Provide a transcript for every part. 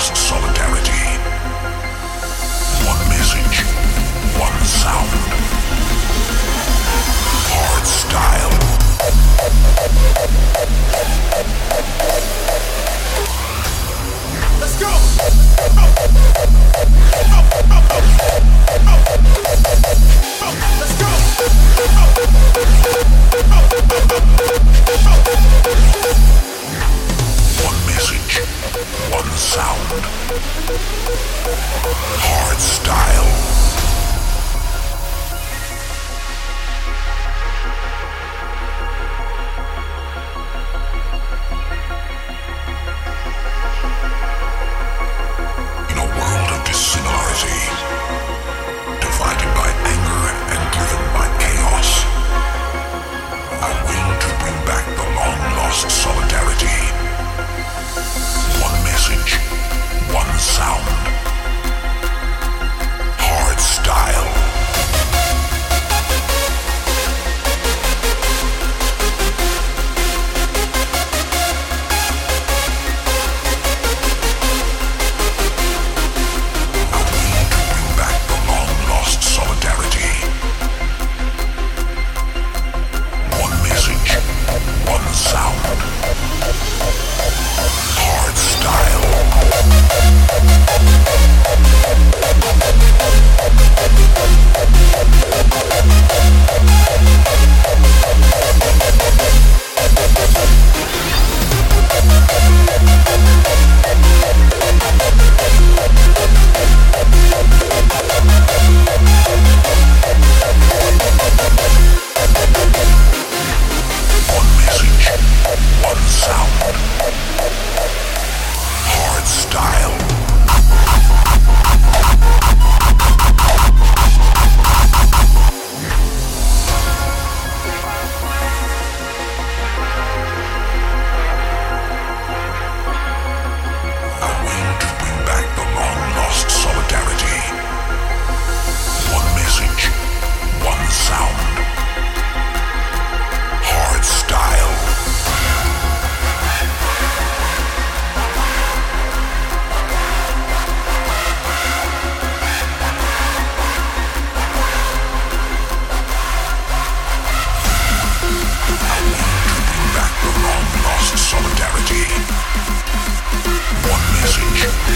solidarity. One message, one sound. Hard style.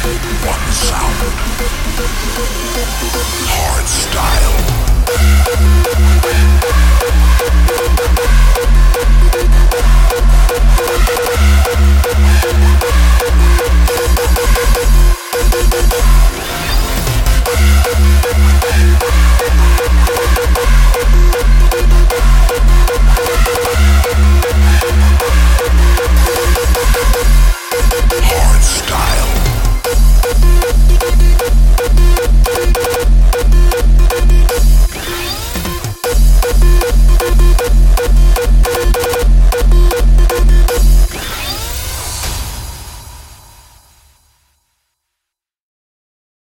One sound. Hard style.